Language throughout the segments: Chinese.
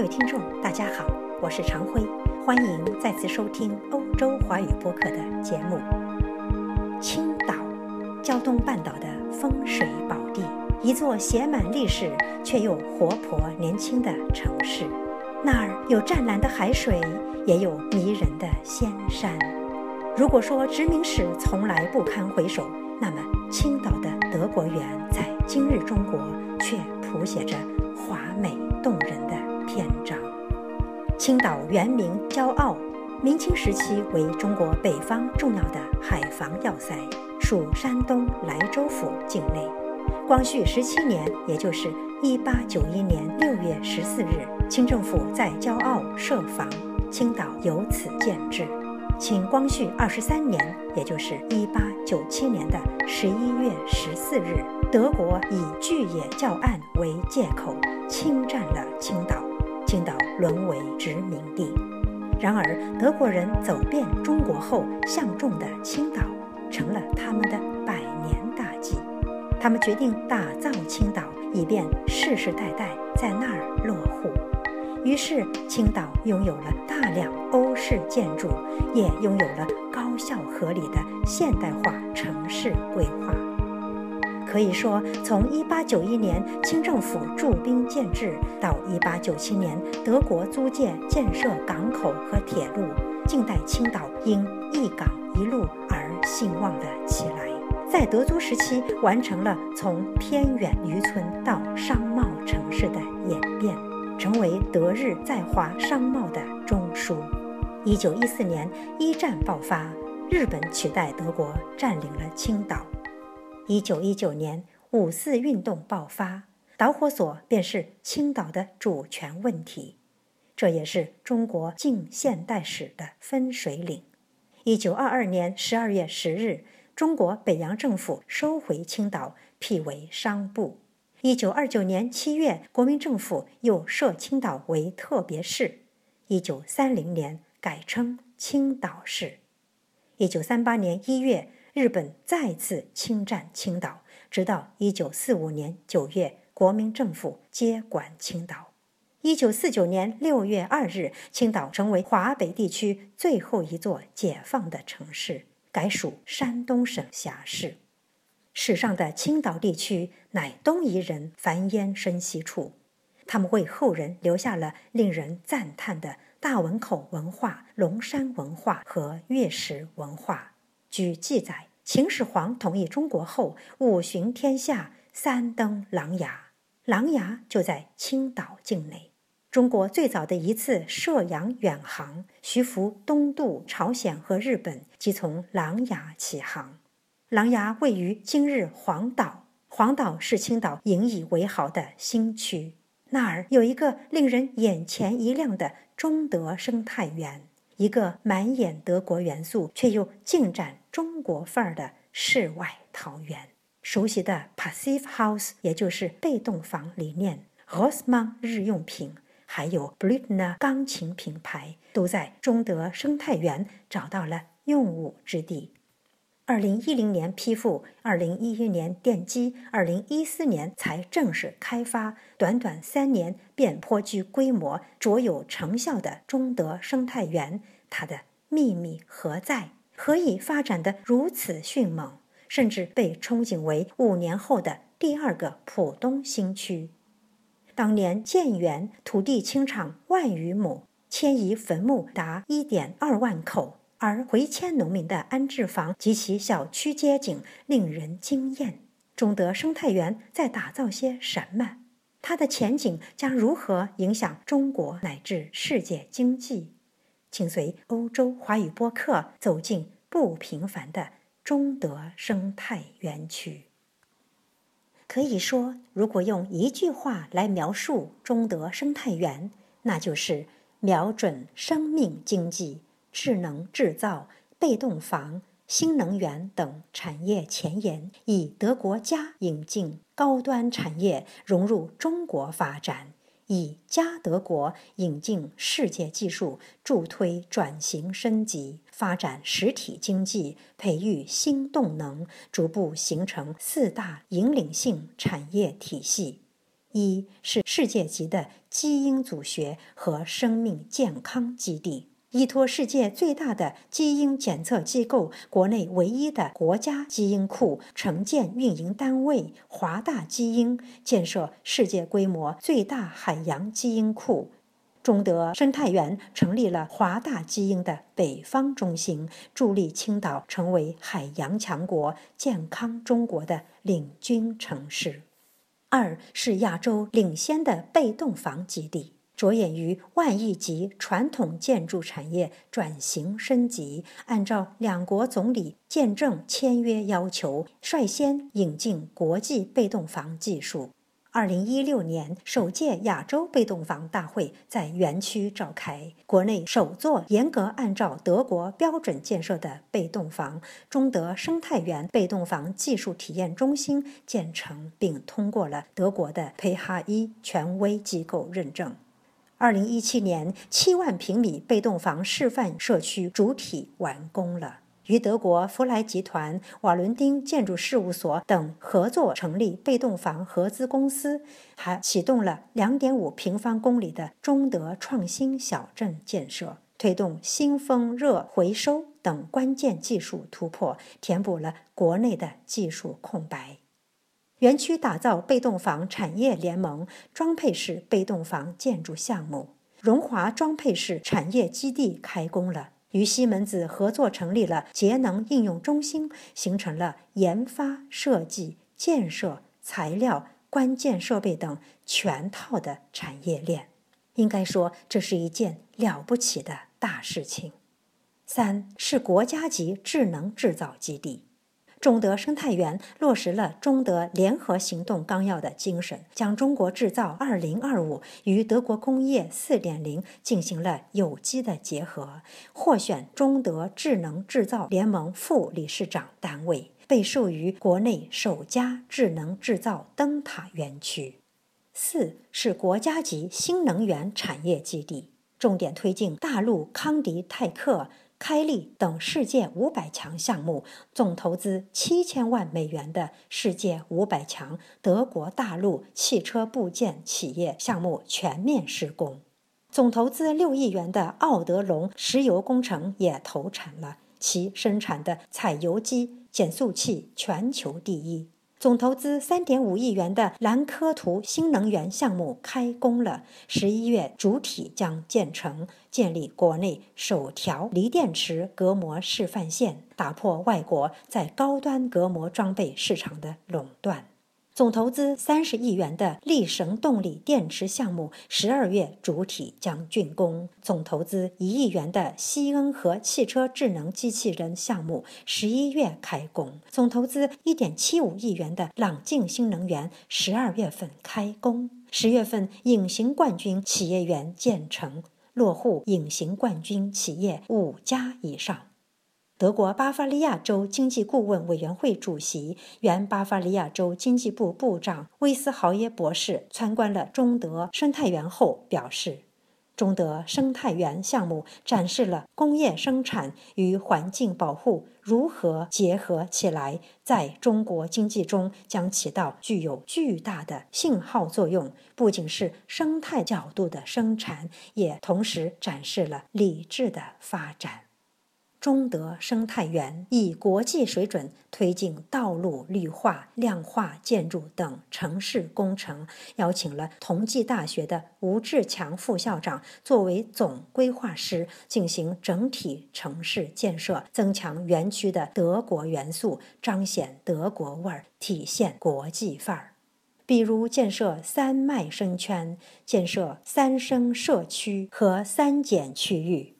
各位听众，大家好，我是常辉，欢迎再次收听欧洲华语播客的节目。青岛，胶东半岛的风水宝地，一座写满历史却又活泼年轻的城市。那儿有湛蓝的海水，也有迷人的仙山。如果说殖民史从来不堪回首，那么青岛的德国园在今日中国却谱写着华美动。青岛原名骄傲，明清时期为中国北方重要的海防要塞，属山东莱州府境内。光绪十七年，也就是一八九一年六月十四日，清政府在骄傲设防，青岛由此建制。清光绪二十三年，也就是一八九七年的十一月十四日，德国以巨野教案为借口侵占了青岛，青岛沦为殖民地。然而，德国人走遍中国后，相中的青岛成了他们的百年大计。他们决定打造青岛，以便世世代代在那儿落户。于是，青岛拥有了大量欧式建筑，也拥有了高效合理的现代化城市规划。可以说，从1891年清政府驻兵建制到1897年德国租界建设港口和铁路，近代青岛因一港一路而兴旺了起来。在德租时期，完成了从偏远渔村到商贸城市的演变。成为德日在华商贸的中枢。一九一四年，一战爆发，日本取代德国占领了青岛。一九一九年，五四运动爆发，导火索便是青岛的主权问题，这也是中国近现代史的分水岭。一九二二年十二月十日，中国北洋政府收回青岛，辟为商埠。一九二九年七月，国民政府又设青岛为特别市。一九三零年改称青岛市。一九三八年一月，日本再次侵占青岛，直到一九四五年九月，国民政府接管青岛。一九四九年六月二日，青岛成为华北地区最后一座解放的城市，改属山东省辖市。史上的青岛地区乃东夷人繁衍生息处，他们为后人留下了令人赞叹的大汶口文化、龙山文化和月石文化。据记载，秦始皇统一中国后，五巡天下，三登琅琊，琅琊就在青岛境内。中国最早的一次涉洋远航，徐福东渡朝鲜和日本，即从琅琊起航。琅琊位于今日黄岛，黄岛是青岛引以为豪的新区。那儿有一个令人眼前一亮的中德生态园，一个满眼德国元素却又尽展中国范儿的世外桃源。熟悉的 Passive House，也就是被动房理念，Rossmann 日用品，还有 Britney 钢琴品牌，都在中德生态园找到了用武之地。二零一零年批复，二零一一年奠基，二零一四年才正式开发，短短三年便颇具规模、卓有成效的中德生态园，它的秘密何在？何以发展的如此迅猛？甚至被憧憬为五年后的第二个浦东新区。当年建园土地清场万余亩，迁移坟墓达一点二万口。而回迁农民的安置房及其小区街景令人惊艳。中德生态园在打造些什么？它的前景将如何影响中国乃至世界经济？请随欧洲华语播客走进不平凡的中德生态园区。可以说，如果用一句话来描述中德生态园，那就是瞄准生命经济。智能制造、被动房、新能源等产业前沿，以德国家引进高端产业融入中国发展，以加德国引进世界技术，助推转型升级，发展实体经济，培育新动能，逐步形成四大引领性产业体系。一是世界级的基因组学和生命健康基地。依托世界最大的基因检测机构、国内唯一的国家基因库承建运营单位华大基因，建设世界规模最大海洋基因库。中德生态园成立了华大基因的北方中心，助力青岛成为海洋强国、健康中国的领军城市。二是亚洲领先的被动房基地。着眼于万亿级传统建筑产业转型升级，按照两国总理见证签约要求，率先引进国际被动房技术。二零一六年，首届亚洲被动房大会在园区召开，国内首座严格按照德国标准建设的被动房——中德生态园被动房技术体验中心建成，并通过了德国的佩哈伊权威机构认证。二零一七年，七万平米被动房示范社区主体完工了，与德国福莱集团、瓦伦丁建筑事务所等合作成立被动房合资公司，还启动了两点五平方公里的中德创新小镇建设，推动新风热回收等关键技术突破，填补了国内的技术空白。园区打造被动房产业联盟装配式被动房建筑项目，荣华装配式产业基地开工了，与西门子合作成立了节能应用中心，形成了研发、设计、建设、材料、关键设备等全套的产业链。应该说，这是一件了不起的大事情。三是国家级智能制造基地。中德生态园落实了中德联合行动纲要的精神，将“中国制造二零二五”与德国工业四点零进行了有机的结合，获选中德智能制造联盟副理事长单位，被授予国内首家智能制造灯塔园区。四是国家级新能源产业基地，重点推进大陆康迪泰克。开利等世界五百强项目，总投资七千万美元的世界五百强德国大陆汽车部件企业项目全面施工；总投资六亿元的奥德龙石油工程也投产了，其生产的采油机减速器全球第一。总投资三点五亿元的兰科图新能源项目开工了，十一月主体将建成，建立国内首条锂电池隔膜示范线，打破外国在高端隔膜装备市场的垄断。总投资三十亿元的力神动力电池项目，十二月主体将竣工；总投资一亿元的西恩和汽车智能机器人项目，十一月开工；总投资一点七五亿元的朗境新能源，十二月份开工；十月份隐形冠军企业园建成，落户隐形冠军企业五家以上。德国巴伐利亚州经济顾问委员会主席、原巴伐利亚州经济部部长威斯豪耶博士参观了中德生态园后表示：“中德生态园项目展示了工业生产与环境保护如何结合起来，在中国经济中将起到具有巨大的信号作用。不仅是生态角度的生产，也同时展示了理智的发展。”中德生态园以国际水准推进道路绿化、量化建筑等城市工程，邀请了同济大学的吴志强副校长作为总规划师，进行整体城市建设，增强园区的德国元素，彰显德国味儿，体现国际范儿。比如建设三脉生圈、建设三生社区和三减区域。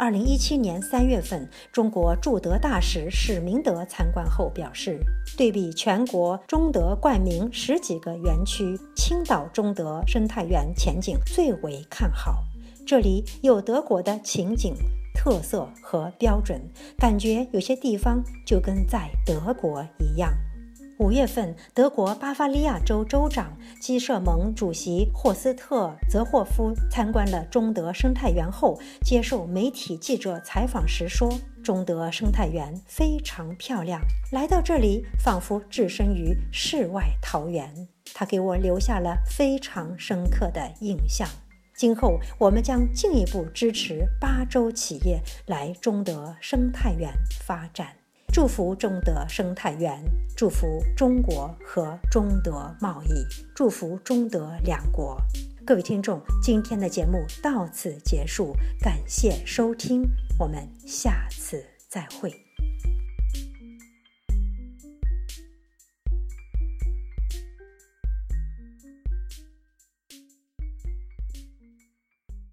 二零一七年三月份，中国驻德大使史明德参观后表示，对比全国中德冠名十几个园区，青岛中德生态园前景最为看好。这里有德国的情景、特色和标准，感觉有些地方就跟在德国一样。五月份，德国巴伐利亚州州长基社盟主席霍斯特·泽霍夫参观了中德生态园后，接受媒体记者采访时说：“中德生态园非常漂亮，来到这里仿佛置身于世外桃源。”它给我留下了非常深刻的印象。今后我们将进一步支持巴州企业来中德生态园发展。祝福中德生态园，祝福中国和中德贸易，祝福中德两国。各位听众，今天的节目到此结束，感谢收听，我们下次再会。